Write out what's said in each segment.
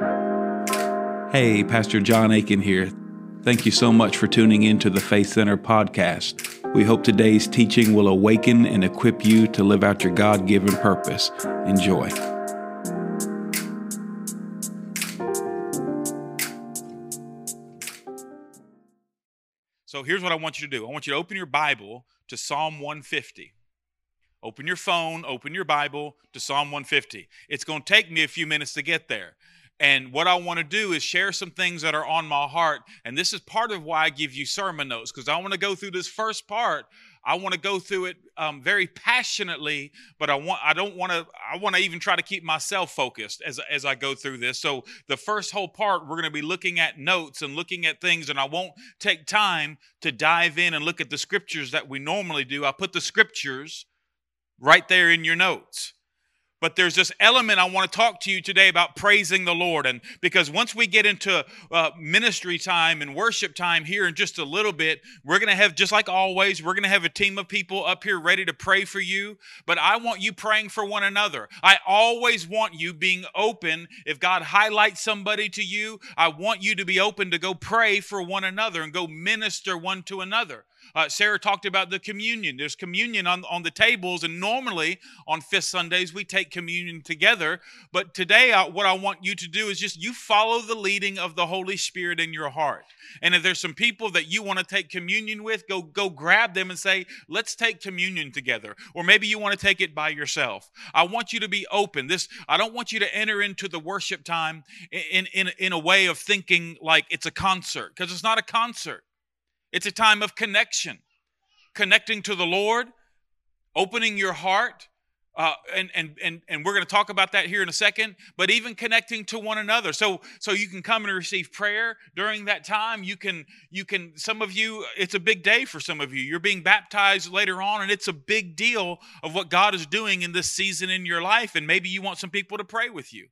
Hey, Pastor John Aiken here. Thank you so much for tuning in to the Faith Center podcast. We hope today's teaching will awaken and equip you to live out your God given purpose. Enjoy. So here's what I want you to do I want you to open your Bible to Psalm 150. Open your phone, open your Bible to Psalm 150. It's going to take me a few minutes to get there. And what I want to do is share some things that are on my heart. And this is part of why I give you sermon notes, because I want to go through this first part. I want to go through it um, very passionately, but I want I don't want to I want to even try to keep myself focused as as I go through this. So the first whole part we're going to be looking at notes and looking at things, and I won't take time to dive in and look at the scriptures that we normally do. I put the scriptures right there in your notes. But there's this element I want to talk to you today about praising the Lord. And because once we get into uh, ministry time and worship time here in just a little bit, we're going to have, just like always, we're going to have a team of people up here ready to pray for you. But I want you praying for one another. I always want you being open. If God highlights somebody to you, I want you to be open to go pray for one another and go minister one to another. Uh, Sarah talked about the communion. There's communion on, on the tables, and normally on Fifth Sundays we take communion together. But today, uh, what I want you to do is just you follow the leading of the Holy Spirit in your heart. And if there's some people that you want to take communion with, go go grab them and say, "Let's take communion together." Or maybe you want to take it by yourself. I want you to be open. This I don't want you to enter into the worship time in in in a way of thinking like it's a concert because it's not a concert. It's a time of connection, connecting to the Lord, opening your heart. Uh, and, and, and, and we're going to talk about that here in a second, but even connecting to one another. So, so you can come and receive prayer during that time. You can, you can, some of you, it's a big day for some of you. You're being baptized later on, and it's a big deal of what God is doing in this season in your life. And maybe you want some people to pray with you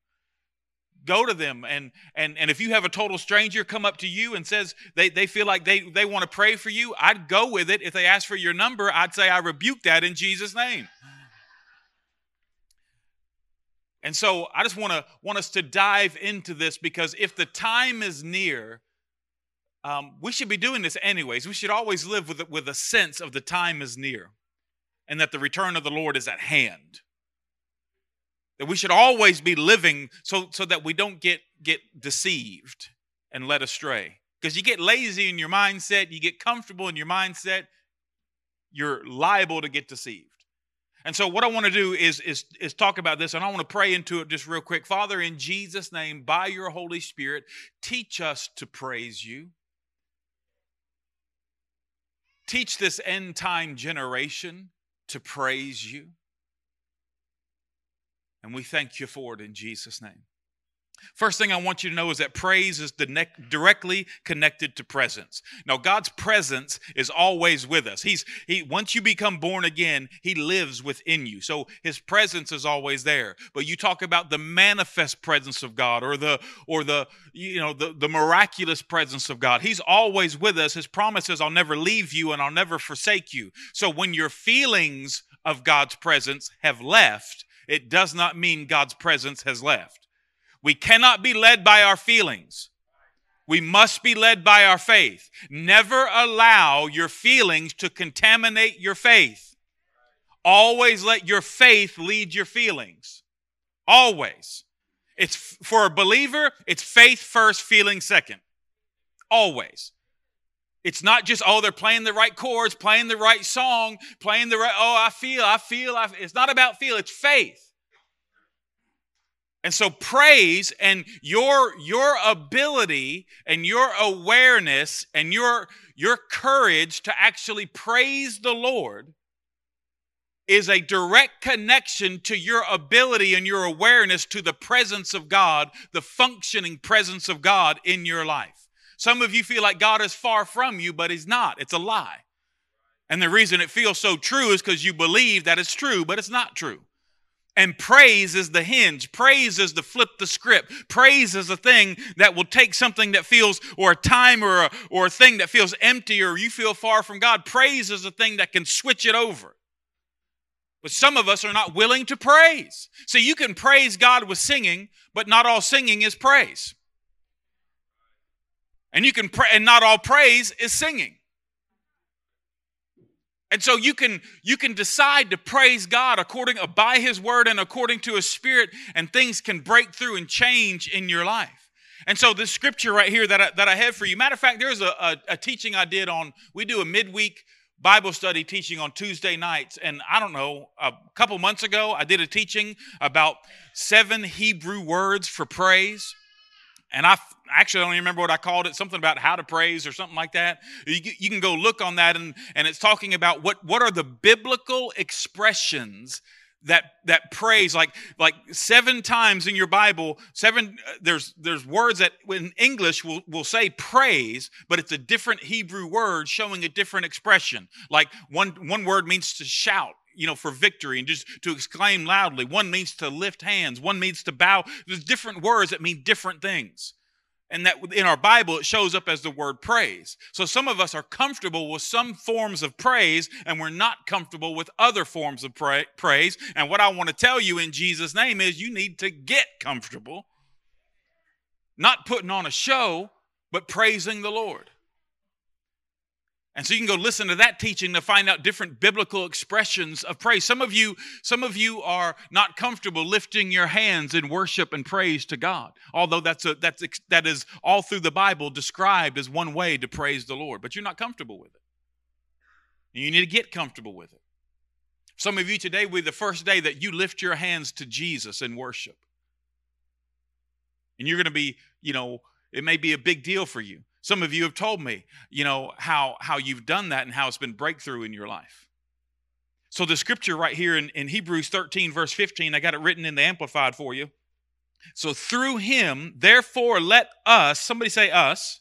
go to them. And and and if you have a total stranger come up to you and says they, they feel like they they want to pray for you i'd go with it. If they ask for your number i'd say i rebuke that in jesus name. And so i just want to want us to dive into this because if the time is near um, we should be doing this anyways. We should always live with with a sense of the time is near and that the return of the lord is at hand that we should always be living so, so that we don't get, get deceived and led astray. Because you get lazy in your mindset, you get comfortable in your mindset, you're liable to get deceived. And so, what I want to do is, is, is talk about this, and I want to pray into it just real quick. Father, in Jesus' name, by your Holy Spirit, teach us to praise you. Teach this end time generation to praise you. And we thank you for it in Jesus' name. First thing I want you to know is that praise is directly connected to presence. Now, God's presence is always with us. He's he once you become born again, He lives within you. So His presence is always there. But you talk about the manifest presence of God, or the or the you know the the miraculous presence of God. He's always with us. His promises, "I'll never leave you and I'll never forsake you." So when your feelings of God's presence have left, it does not mean God's presence has left. We cannot be led by our feelings. We must be led by our faith. Never allow your feelings to contaminate your faith. Always let your faith lead your feelings. Always. It's for a believer, it's faith first, feeling second. Always. It's not just, oh, they're playing the right chords, playing the right song, playing the right, oh, I feel, I feel, I feel. It's not about feel, it's faith. And so praise and your your ability and your awareness and your your courage to actually praise the Lord is a direct connection to your ability and your awareness to the presence of God, the functioning presence of God in your life. Some of you feel like God is far from you, but He's not. It's a lie. And the reason it feels so true is because you believe that it's true, but it's not true. And praise is the hinge. Praise is the flip the script. Praise is a thing that will take something that feels, or a time or a, or a thing that feels empty or you feel far from God. Praise is a thing that can switch it over. But some of us are not willing to praise. So you can praise God with singing, but not all singing is praise. And you can pray, and not all praise is singing. And so you can you can decide to praise God according by his word and according to his spirit and things can break through and change in your life. And so this scripture right here that I, that I have for you. Matter of fact, there's a, a, a teaching I did on we do a midweek Bible study teaching on Tuesday nights. And I don't know, a couple months ago, I did a teaching about seven Hebrew words for praise. And I actually I don't even remember what I called it, something about how to praise or something like that. You, you can go look on that, and, and it's talking about what, what are the biblical expressions that that praise like like seven times in your bible seven uh, there's there's words that in english will will say praise but it's a different hebrew word showing a different expression like one one word means to shout you know for victory and just to exclaim loudly one means to lift hands one means to bow there's different words that mean different things and that in our Bible, it shows up as the word praise. So some of us are comfortable with some forms of praise, and we're not comfortable with other forms of pra- praise. And what I want to tell you in Jesus' name is you need to get comfortable, not putting on a show, but praising the Lord. And so you can go listen to that teaching to find out different biblical expressions of praise. Some of you, some of you are not comfortable lifting your hands in worship and praise to God. Although that's a that's that is all through the Bible described as one way to praise the Lord, but you're not comfortable with it. You need to get comfortable with it. Some of you today will be the first day that you lift your hands to Jesus in worship. And you're going to be, you know, it may be a big deal for you. Some of you have told me, you know, how, how you've done that and how it's been breakthrough in your life. So the scripture right here in, in Hebrews 13, verse 15, I got it written in the Amplified for you. So through him, therefore, let us, somebody say us,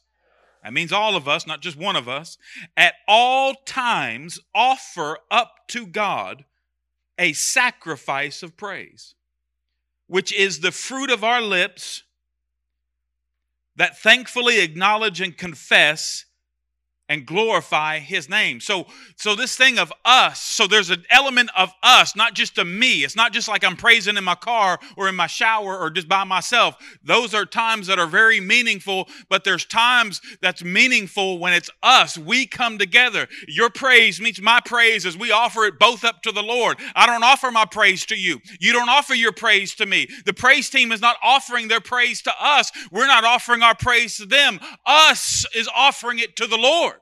that means all of us, not just one of us, at all times offer up to God a sacrifice of praise, which is the fruit of our lips that thankfully acknowledge and confess and glorify his name. So so this thing of us, so there's an element of us, not just a me. It's not just like I'm praising in my car or in my shower or just by myself. Those are times that are very meaningful, but there's times that's meaningful when it's us. We come together. Your praise meets my praise as we offer it both up to the Lord. I don't offer my praise to you. You don't offer your praise to me. The praise team is not offering their praise to us. We're not offering our praise to them. Us is offering it to the Lord.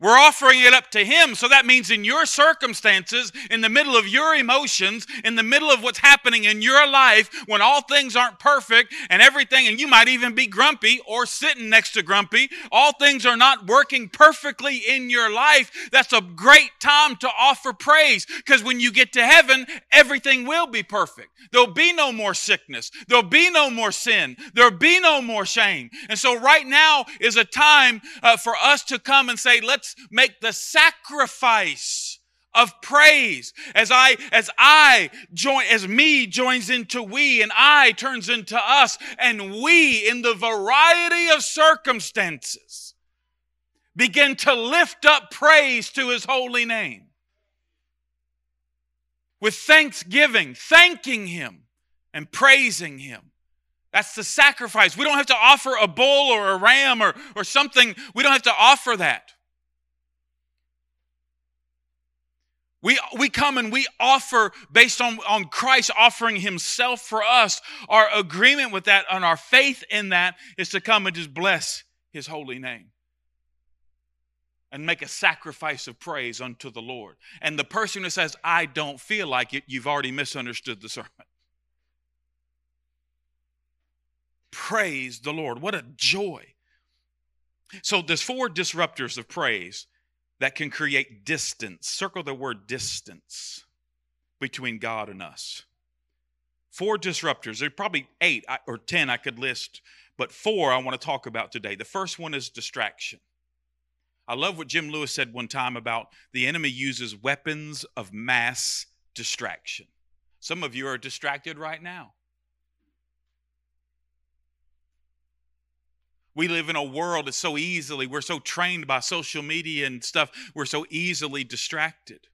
We're offering it up to Him. So that means in your circumstances, in the middle of your emotions, in the middle of what's happening in your life, when all things aren't perfect and everything, and you might even be grumpy or sitting next to grumpy, all things are not working perfectly in your life, that's a great time to offer praise because when you get to heaven, everything will be perfect. There'll be no more sickness, there'll be no more sin, there'll be no more shame. And so right now is a time uh, for us to come and say, let's let's make the sacrifice of praise. As i as i join as me joins into we and i turns into us and we in the variety of circumstances begin to lift up praise to his holy name. With thanksgiving thanking him and praising him. That's the sacrifice. We don't have to offer a bull or a ram or, or something. We don't have to offer that We, we come and we offer based on, on Christ offering himself for us. Our agreement with that and our faith in that is to come and just bless his holy name and make a sacrifice of praise unto the Lord. And the person who says, I don't feel like it, you've already misunderstood the sermon. Praise the Lord. What a joy. So there's four disruptors of praise that can create distance. Circle the word distance between God and us. Four disruptors. There are probably eight or 10 I could list, but four I want to talk about today. The first one is distraction. I love what Jim Lewis said one time about the enemy uses weapons of mass distraction. Some of you are distracted right now. We live in a world that's so easily, we're so trained by social media and stuff, we're so easily distracted.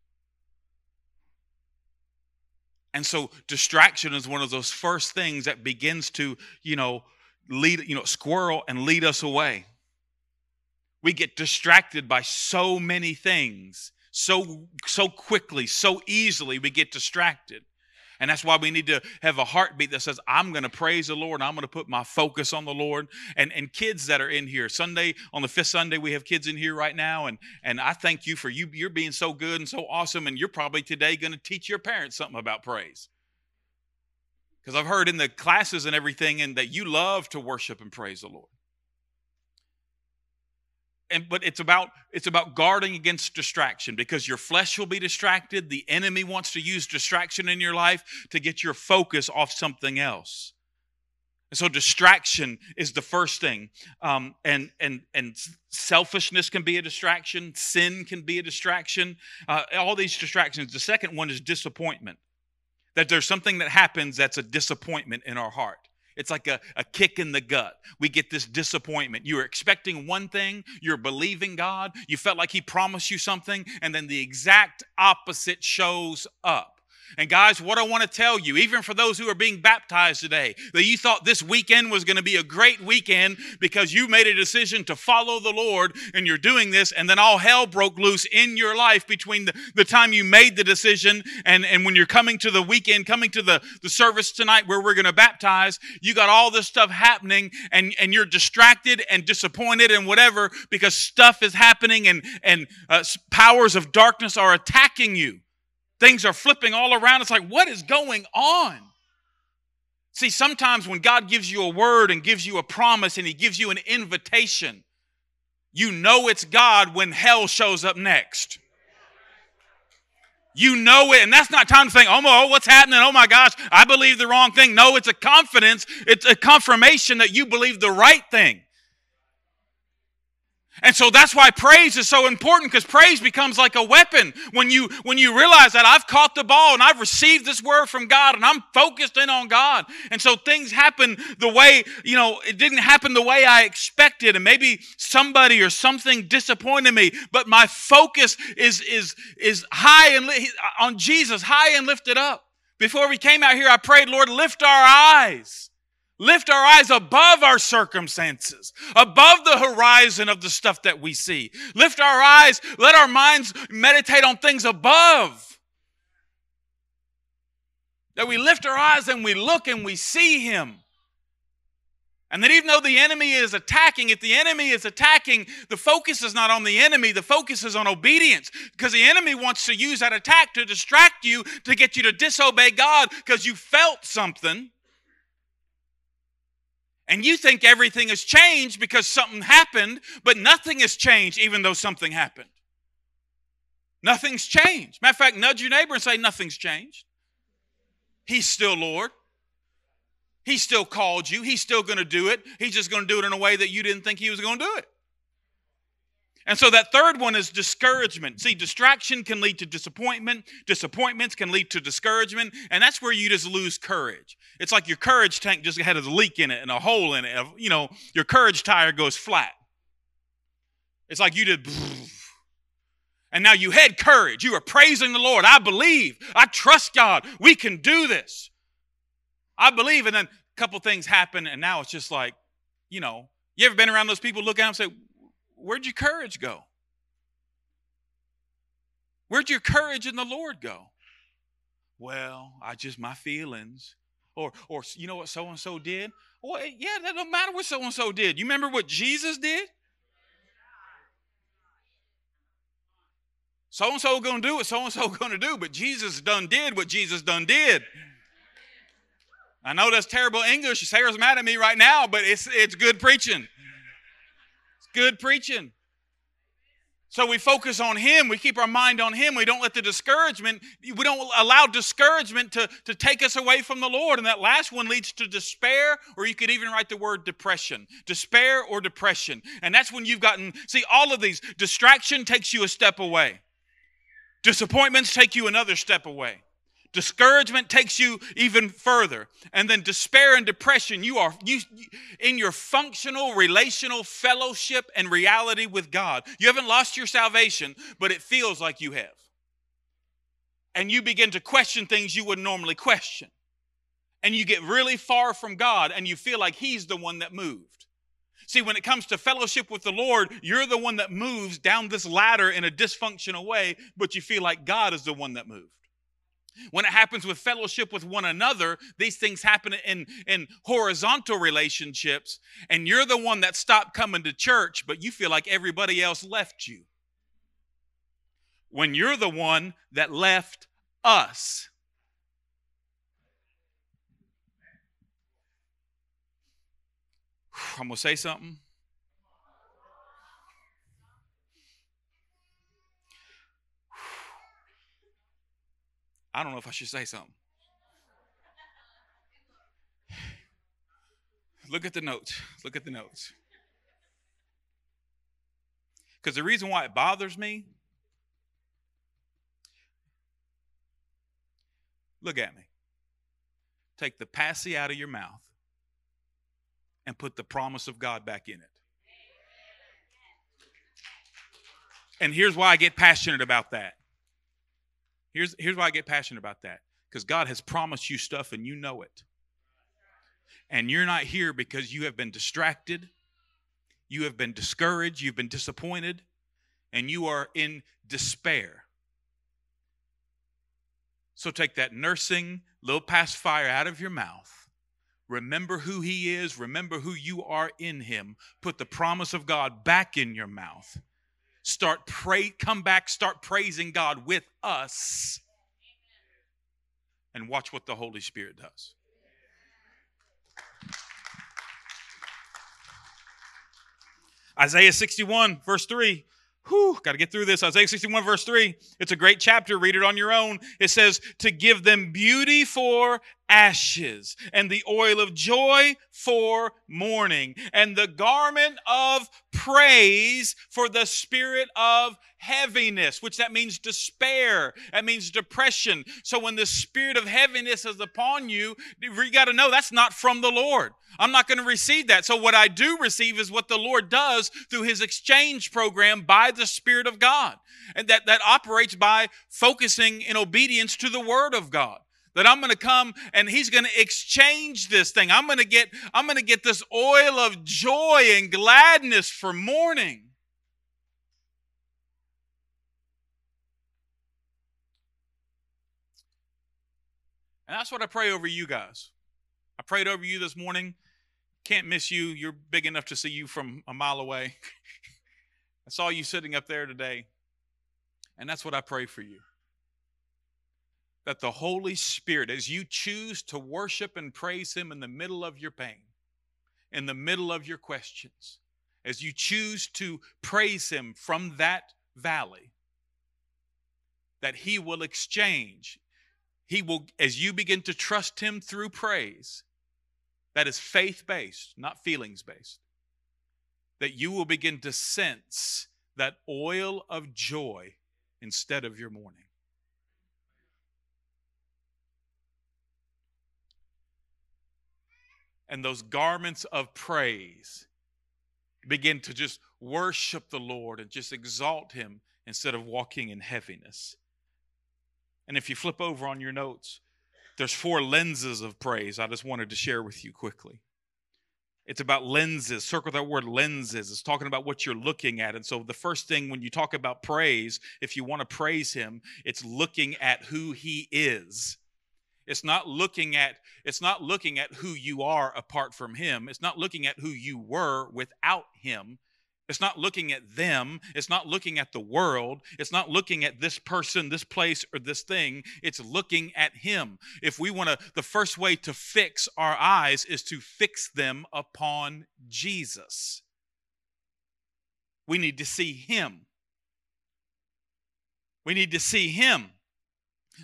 And so distraction is one of those first things that begins to, you know, lead, you know, squirrel and lead us away. We get distracted by so many things so so quickly, so easily we get distracted. And that's why we need to have a heartbeat that says, I'm going to praise the Lord. I'm going to put my focus on the Lord. And, and kids that are in here, Sunday, on the fifth Sunday, we have kids in here right now. And, and I thank you for you. You're being so good and so awesome. And you're probably today going to teach your parents something about praise. Because I've heard in the classes and everything, and that you love to worship and praise the Lord and but it's about it's about guarding against distraction because your flesh will be distracted. The enemy wants to use distraction in your life to get your focus off something else. And so distraction is the first thing. Um, and and and selfishness can be a distraction. Sin can be a distraction. Uh, all these distractions. The second one is disappointment. That there's something that happens that's a disappointment in our heart it's like a, a kick in the gut. We get this disappointment. You were expecting one thing, you're believing God, you felt like He promised you something, and then the exact opposite shows up. And guys, what I want to tell you, even for those who are being baptized today, that you thought this weekend was going to be a great weekend because you made a decision to follow the Lord and you're doing this, and then all hell broke loose in your life between the, the time you made the decision and, and when you're coming to the weekend, coming to the, the service tonight where we're going to baptize, you got all this stuff happening and, and you're distracted and disappointed and whatever because stuff is happening and, and uh, powers of darkness are attacking you. Things are flipping all around. It's like, what is going on? See, sometimes when God gives you a word and gives you a promise and He gives you an invitation, you know it's God when hell shows up next. You know it, and that's not time to think, oh, oh, what's happening? Oh my gosh, I believe the wrong thing. No, it's a confidence, it's a confirmation that you believe the right thing. And so that's why praise is so important because praise becomes like a weapon when you when you realize that I've caught the ball and I've received this word from God and I'm focused in on God. And so things happen the way, you know, it didn't happen the way I expected and maybe somebody or something disappointed me, but my focus is is is high and li- on Jesus, high and lifted up. Before we came out here I prayed, Lord, lift our eyes Lift our eyes above our circumstances, above the horizon of the stuff that we see. Lift our eyes, let our minds meditate on things above. That we lift our eyes and we look and we see Him. And that even though the enemy is attacking, if the enemy is attacking, the focus is not on the enemy, the focus is on obedience. Because the enemy wants to use that attack to distract you, to get you to disobey God because you felt something and you think everything has changed because something happened, but nothing has changed even though something happened. Nothing's changed. Matter of fact, nudge your neighbor and say, Nothing's changed. He's still Lord. He still called you. He's still going to do it. He's just going to do it in a way that you didn't think he was going to do it. And so that third one is discouragement. See, distraction can lead to disappointment, disappointments can lead to discouragement, and that's where you just lose courage. It's like your courage tank just had a leak in it and a hole in it. You know, your courage tire goes flat. It's like you did, and now you had courage. You were praising the Lord. I believe. I trust God. We can do this. I believe. And then a couple things happen, and now it's just like, you know, you ever been around those people look at them and say, Where'd your courage go? Where'd your courage in the Lord go? Well, I just my feelings. Or or you know what so and so did? Well, yeah, that don't matter what so and so did. You remember what Jesus did? So and so gonna do what so and so gonna do, but Jesus done did what Jesus done did. I know that's terrible English. Sarah's mad at me right now, but it's it's good preaching good preaching. So we focus on Him. We keep our mind on Him. We don't let the discouragement, we don't allow discouragement to, to take us away from the Lord. And that last one leads to despair, or you could even write the word depression. Despair or depression. And that's when you've gotten, see, all of these, distraction takes you a step away, disappointments take you another step away. Discouragement takes you even further. And then despair and depression, you are you in your functional relational fellowship and reality with God. You haven't lost your salvation, but it feels like you have. and you begin to question things you would normally question. And you get really far from God and you feel like He's the one that moved. See, when it comes to fellowship with the Lord, you're the one that moves down this ladder in a dysfunctional way, but you feel like God is the one that moved. When it happens with fellowship with one another, these things happen in, in horizontal relationships, and you're the one that stopped coming to church, but you feel like everybody else left you. When you're the one that left us. I'm going to say something. I don't know if I should say something. Look at the notes. Look at the notes. Because the reason why it bothers me, look at me. Take the passy out of your mouth and put the promise of God back in it. And here's why I get passionate about that. Here's, here's why I get passionate about that because God has promised you stuff and you know it. And you're not here because you have been distracted, you have been discouraged, you've been disappointed, and you are in despair. So take that nursing, little past fire out of your mouth. Remember who He is. Remember who you are in Him. Put the promise of God back in your mouth start pray come back start praising god with us and watch what the holy spirit does isaiah 61 verse 3 Whew, got to get through this. Isaiah 61, verse 3. It's a great chapter. Read it on your own. It says, To give them beauty for ashes, and the oil of joy for mourning, and the garment of praise for the spirit of heaviness, which that means despair. That means depression. So when the spirit of heaviness is upon you, you got to know that's not from the Lord. I'm not going to receive that. So what I do receive is what the Lord does through his exchange program by the Spirit of God. And that, that operates by focusing in obedience to the Word of God that I'm going to come and he's going to exchange this thing. I'm going to get I'm going to get this oil of joy and gladness for mourning. And that's what I pray over you guys. I prayed over you this morning. Can't miss you. You're big enough to see you from a mile away. I saw you sitting up there today. And that's what I pray for you that the Holy Spirit, as you choose to worship and praise Him in the middle of your pain, in the middle of your questions, as you choose to praise Him from that valley, that He will exchange. He will, as you begin to trust Him through praise, that is faith based, not feelings based, that you will begin to sense that oil of joy instead of your mourning. And those garments of praise begin to just worship the Lord and just exalt Him instead of walking in heaviness. And if you flip over on your notes, there's four lenses of praise I just wanted to share with you quickly. It's about lenses. Circle that word lenses. It's talking about what you're looking at. And so, the first thing when you talk about praise, if you want to praise Him, it's looking at who He is. It's not looking at it's not looking at who you are apart from him. It's not looking at who you were without him. It's not looking at them. It's not looking at the world. It's not looking at this person, this place, or this thing. It's looking at Him. If we want to, the first way to fix our eyes is to fix them upon Jesus. We need to see Him. We need to see Him.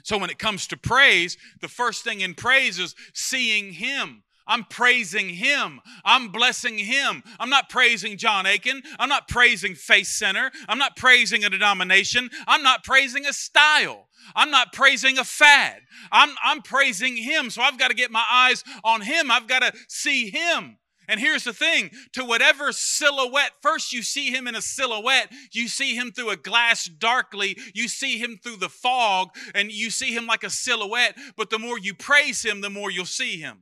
So when it comes to praise, the first thing in praise is seeing Him. I'm praising Him. I'm blessing Him. I'm not praising John Aiken. I'm not praising Faith Center. I'm not praising a denomination. I'm not praising a style. I'm not praising a fad. I'm, I'm praising Him. So I've got to get my eyes on Him. I've got to see Him. And here's the thing to whatever silhouette, first you see him in a silhouette, you see him through a glass darkly, you see him through the fog, and you see him like a silhouette. But the more you praise him, the more you'll see him.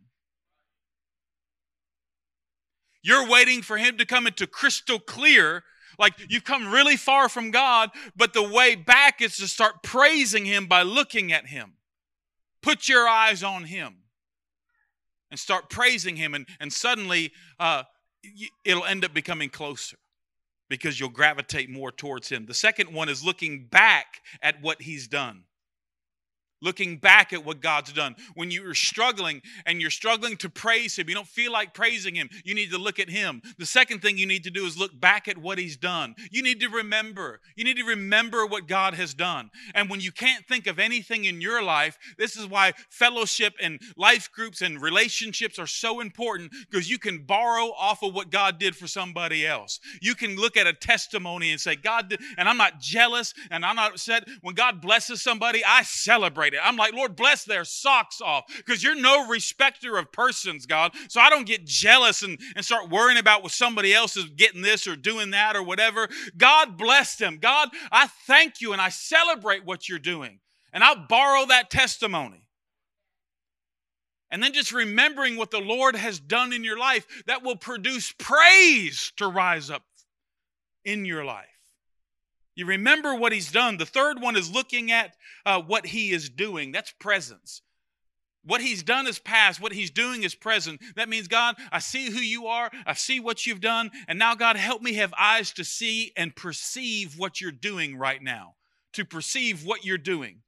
You're waiting for him to come into crystal clear like you've come really far from God, but the way back is to start praising Him by looking at Him. Put your eyes on Him and start praising Him, and, and suddenly uh, it'll end up becoming closer because you'll gravitate more towards Him. The second one is looking back at what He's done looking back at what God's done. When you are struggling and you're struggling to praise Him, you don't feel like praising Him, you need to look at Him. The second thing you need to do is look back at what He's done. You need to remember. You need to remember what God has done. And when you can't think of anything in your life, this is why fellowship and life groups and relationships are so important because you can borrow off of what God did for somebody else. You can look at a testimony and say, God did, and I'm not jealous and I'm not upset. When God blesses somebody, I celebrate I'm like, Lord, bless their socks off because you're no respecter of persons, God. So I don't get jealous and, and start worrying about what somebody else is getting this or doing that or whatever. God bless them. God, I thank you and I celebrate what you're doing. And I'll borrow that testimony. And then just remembering what the Lord has done in your life that will produce praise to rise up in your life. You remember what he's done. The third one is looking at uh, what he is doing. That's presence. What he's done is past. What he's doing is present. That means, God, I see who you are. I see what you've done. And now, God, help me have eyes to see and perceive what you're doing right now, to perceive what you're doing.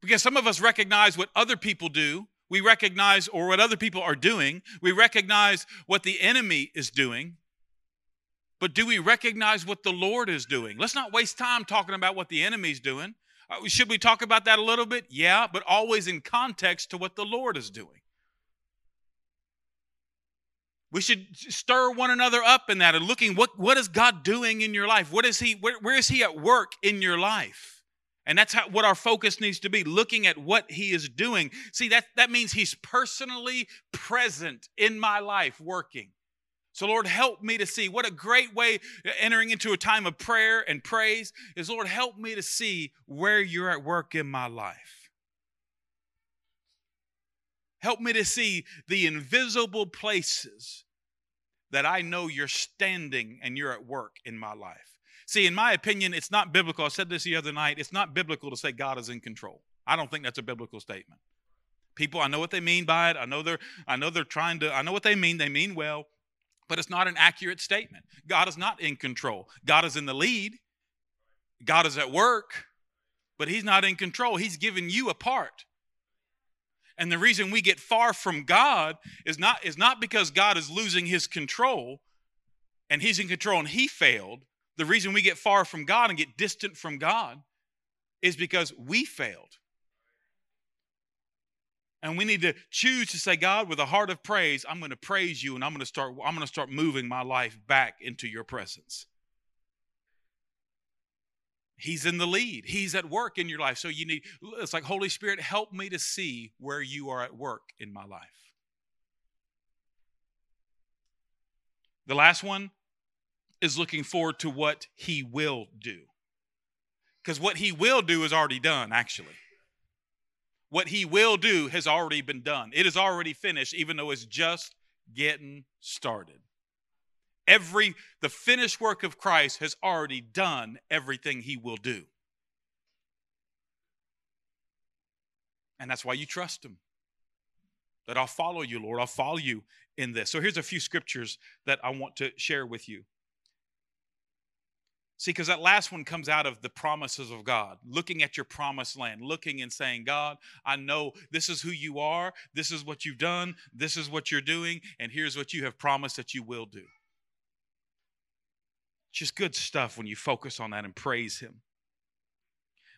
Because some of us recognize what other people do. We recognize, or what other people are doing. We recognize what the enemy is doing. But do we recognize what the Lord is doing? Let's not waste time talking about what the enemy's doing. Uh, should we talk about that a little bit? Yeah, but always in context to what the Lord is doing. We should stir one another up in that and looking what, what is God doing in your life? What is He, where, where is He at work in your life? And that's how, what our focus needs to be, looking at what He is doing. See, that, that means He's personally present in my life working. So, Lord, help me to see. What a great way uh, entering into a time of prayer and praise is, Lord, help me to see where you're at work in my life. Help me to see the invisible places that I know you're standing and you're at work in my life. See, in my opinion, it's not biblical. I said this the other night. It's not biblical to say God is in control. I don't think that's a biblical statement. People, I know what they mean by it. I know they're I know they're trying to I know what they mean. They mean well but it's not an accurate statement. God is not in control. God is in the lead. God is at work, but He's not in control. He's given you a part. And the reason we get far from God is not, is not because God is losing His control and He's in control and He failed. The reason we get far from God and get distant from God is because we failed. And we need to choose to say, God, with a heart of praise, I'm going to praise you and I'm going to start, I'm going to start moving my life back into your presence. He's in the lead. He's at work in your life. So you need, it's like, Holy Spirit, help me to see where you are at work in my life. The last one is looking forward to what he will do. Because what he will do is already done, actually what he will do has already been done. It is already finished, even though it's just getting started. Every the finished work of Christ has already done everything he will do. And that's why you trust him. That I'll follow you, Lord. I'll follow you in this. So here's a few scriptures that I want to share with you. See, because that last one comes out of the promises of God, looking at your promised land, looking and saying, God, I know this is who you are, this is what you've done, this is what you're doing, and here's what you have promised that you will do. It's just good stuff when you focus on that and praise Him.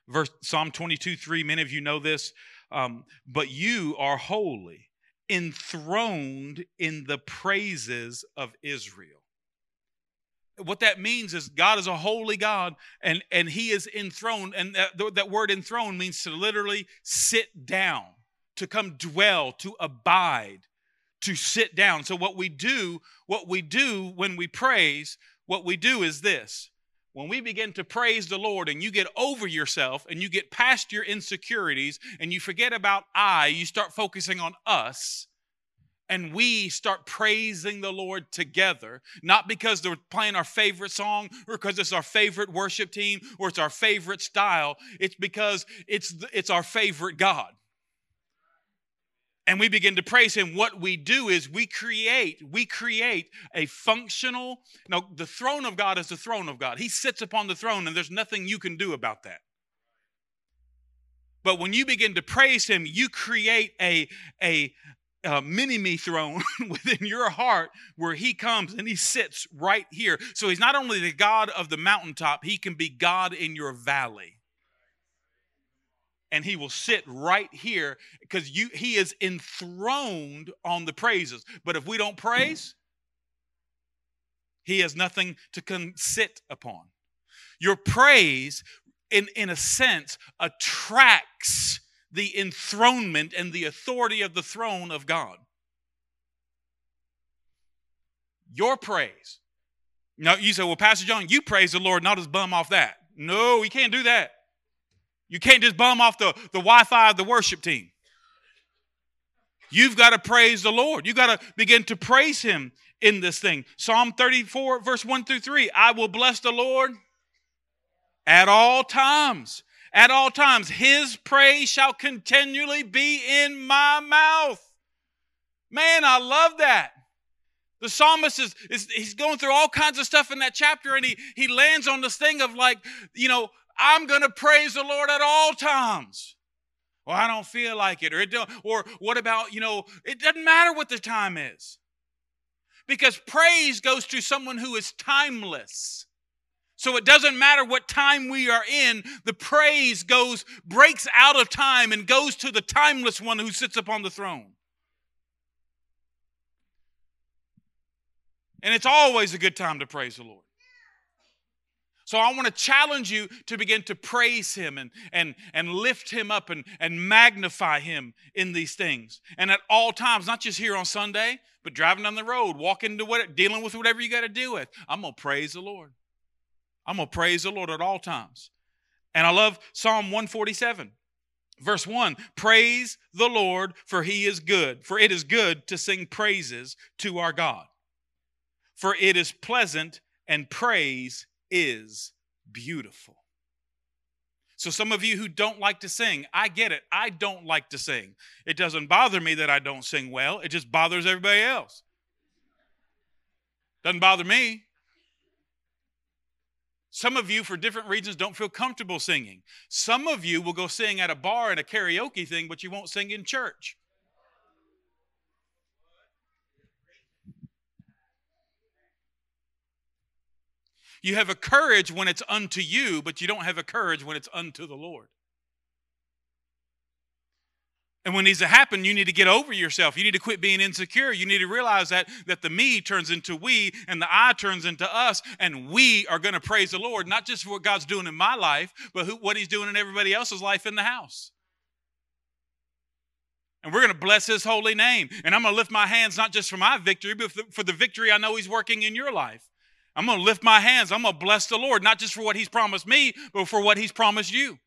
Verse Psalm 22 3, many of you know this, um, but you are holy, enthroned in the praises of Israel what that means is God is a holy God and, and he is enthroned. And that, that word enthroned means to literally sit down, to come dwell, to abide, to sit down. So what we do, what we do when we praise, what we do is this. When we begin to praise the Lord and you get over yourself and you get past your insecurities and you forget about I, you start focusing on us and we start praising the Lord together, not because they're playing our favorite song or because it's our favorite worship team or it's our favorite style. It's because it's, it's our favorite God. And we begin to praise him. What we do is we create, we create a functional. Now, the throne of God is the throne of God. He sits upon the throne, and there's nothing you can do about that. But when you begin to praise him, you create a, a, uh, mini me throne within your heart where he comes and he sits right here. So he's not only the God of the mountaintop, he can be God in your valley. And he will sit right here because you he is enthroned on the praises. But if we don't praise, he has nothing to sit upon. Your praise, in, in a sense, attracts the enthronement and the authority of the throne of God. Your praise. Now, you say, well, Pastor John, you praise the Lord, not just bum off that. No, you can't do that. You can't just bum off the, the Wi Fi of the worship team. You've got to praise the Lord. You've got to begin to praise Him in this thing. Psalm 34, verse 1 through 3 I will bless the Lord at all times at all times. His praise shall continually be in my mouth. Man, I love that. The psalmist is, is he's going through all kinds of stuff in that chapter, and he he lands on this thing of like, you know, I'm gonna praise the Lord at all times. Well, I don't feel like it, or it don't, or what about, you know, it doesn't matter what the time is. Because praise goes to someone who is timeless. So it doesn't matter what time we are in, the praise goes, breaks out of time and goes to the timeless one who sits upon the throne. And it's always a good time to praise the Lord. So I want to challenge you to begin to praise him and, and, and lift him up and, and magnify him in these things. And at all times, not just here on Sunday, but driving down the road, walking to what dealing with whatever you got to deal with. I'm gonna praise the Lord. I'm going to praise the Lord at all times. And I love Psalm 147, verse 1 Praise the Lord, for he is good, for it is good to sing praises to our God. For it is pleasant and praise is beautiful. So, some of you who don't like to sing, I get it. I don't like to sing. It doesn't bother me that I don't sing well, it just bothers everybody else. Doesn't bother me. Some of you, for different reasons, don't feel comfortable singing. Some of you will go sing at a bar and a karaoke thing, but you won't sing in church. You have a courage when it's unto you, but you don't have a courage when it's unto the Lord. And when these happen, you need to get over yourself. You need to quit being insecure. You need to realize that, that the me turns into we and the I turns into us. And we are going to praise the Lord, not just for what God's doing in my life, but who, what He's doing in everybody else's life in the house. And we're going to bless His holy name. And I'm going to lift my hands not just for my victory, but for the victory I know He's working in your life. I'm going to lift my hands. I'm going to bless the Lord, not just for what He's promised me, but for what He's promised you.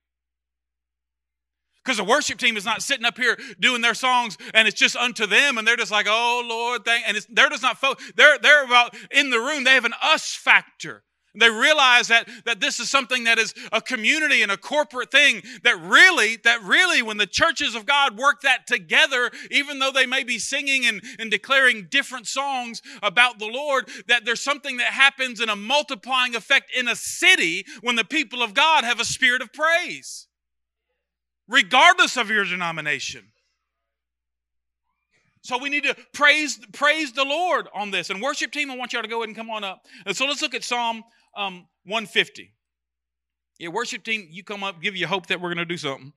Because the worship team is not sitting up here doing their songs and it's just unto them and they're just like, oh Lord, thank and they're just not fo- they're they're about in the room, they have an us factor. They realize that, that this is something that is a community and a corporate thing that really, that really, when the churches of God work that together, even though they may be singing and, and declaring different songs about the Lord, that there's something that happens in a multiplying effect in a city when the people of God have a spirit of praise regardless of your denomination. So we need to praise, praise the Lord on this. And worship team, I want y'all to go ahead and come on up. And so let's look at Psalm um, 150. Yeah, worship team, you come up, give you hope that we're going to do something.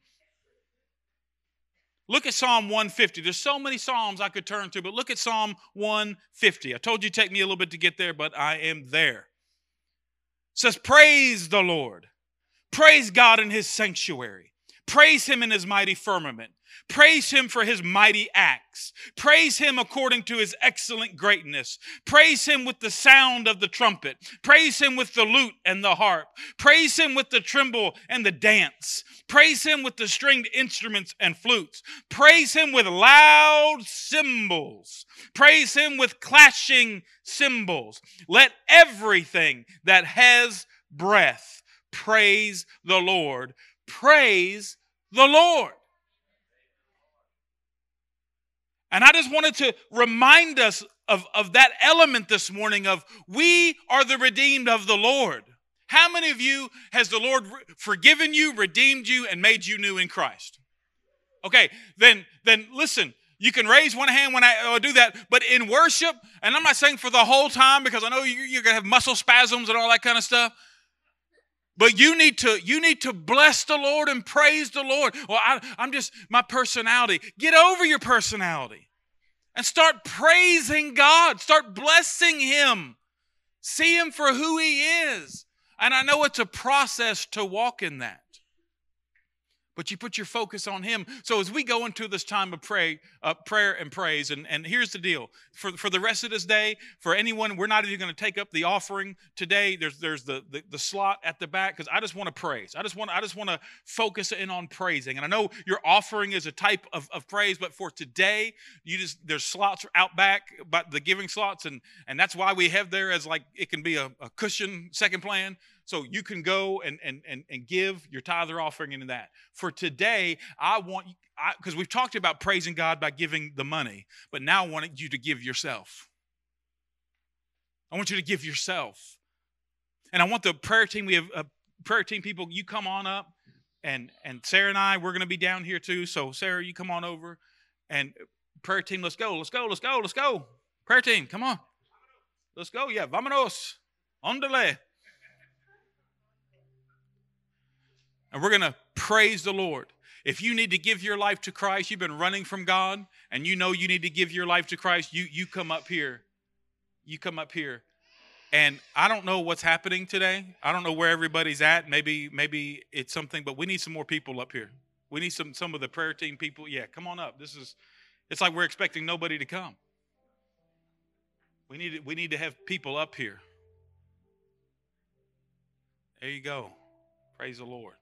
Look at Psalm 150. There's so many Psalms I could turn to, but look at Psalm 150. I told you take me a little bit to get there, but I am there. It says, Praise the Lord. Praise God in his sanctuary. Praise him in his mighty firmament. Praise him for his mighty acts. Praise him according to his excellent greatness. Praise him with the sound of the trumpet. Praise him with the lute and the harp. Praise him with the timbrel and the dance. Praise him with the stringed instruments and flutes. Praise him with loud cymbals. Praise him with clashing cymbals. Let everything that has breath praise the Lord. Praise the Lord. And I just wanted to remind us of, of that element this morning of we are the redeemed of the Lord. How many of you has the Lord forgiven you, redeemed you, and made you new in Christ? Okay, then then listen, you can raise one hand when I do that, but in worship, and I'm not saying for the whole time because I know you, you're gonna have muscle spasms and all that kind of stuff. But you need to you need to bless the Lord and praise the Lord. Well, I, I'm just my personality. Get over your personality and start praising God. Start blessing Him. See Him for who He is. And I know it's a process to walk in that but you put your focus on him. So as we go into this time of pray uh, prayer and praise and, and here's the deal. For, for the rest of this day for anyone we're not even going to take up the offering today. There's there's the the, the slot at the back because i just want to praise. I just want i just want to focus in on praising. And i know your offering is a type of, of praise but for today you just there's slots out back but the giving slots and and that's why we have there as like it can be a, a cushion second plan so you can go and, and, and, and give your tithe or offering into that. For today, I want, because we've talked about praising God by giving the money, but now I want you to give yourself. I want you to give yourself. And I want the prayer team, we have a prayer team people, you come on up. And, and Sarah and I, we're going to be down here too. So, Sarah, you come on over. And prayer team, let's go, let's go, let's go, let's go. Prayer team, come on. Let's go. Yeah, vámonos. Ondale. And we're going to praise the Lord. If you need to give your life to Christ, you've been running from God, and you know you need to give your life to Christ, you, you come up here. You come up here. And I don't know what's happening today. I don't know where everybody's at. Maybe, maybe it's something, but we need some more people up here. We need some some of the prayer team people. Yeah, come on up. This is it's like we're expecting nobody to come. We need we need to have people up here. There you go. Praise the Lord.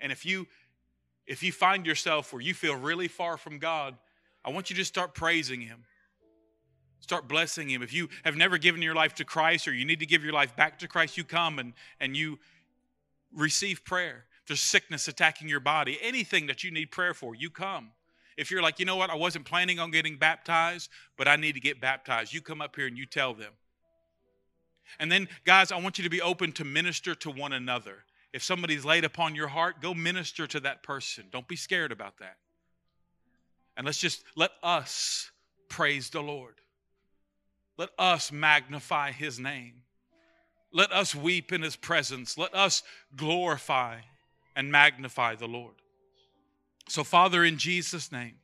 And if you if you find yourself where you feel really far from God, I want you to start praising him. Start blessing him. If you have never given your life to Christ or you need to give your life back to Christ, you come and, and you receive prayer. If there's sickness attacking your body, anything that you need prayer for, you come. If you're like, you know what, I wasn't planning on getting baptized, but I need to get baptized, you come up here and you tell them. And then, guys, I want you to be open to minister to one another. If somebody's laid upon your heart, go minister to that person. Don't be scared about that. And let's just let us praise the Lord. Let us magnify his name. Let us weep in his presence. Let us glorify and magnify the Lord. So, Father, in Jesus' name,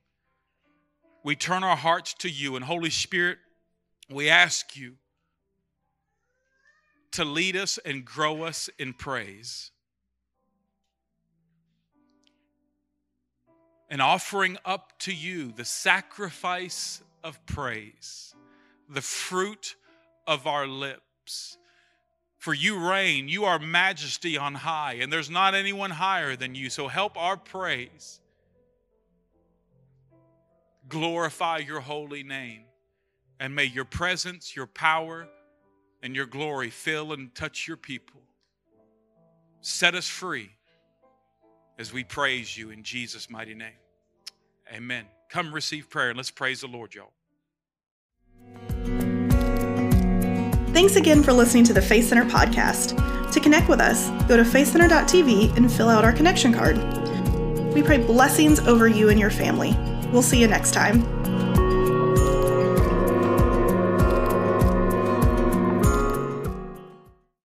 we turn our hearts to you. And, Holy Spirit, we ask you to lead us and grow us in praise. And offering up to you the sacrifice of praise, the fruit of our lips. For you reign, you are majesty on high, and there's not anyone higher than you. So help our praise glorify your holy name. And may your presence, your power, and your glory fill and touch your people. Set us free as we praise you in Jesus' mighty name. Amen. Come receive prayer and let's praise the Lord, y'all. Thanks again for listening to the Faith Center podcast. To connect with us, go to faithcenter.tv and fill out our connection card. We pray blessings over you and your family. We'll see you next time.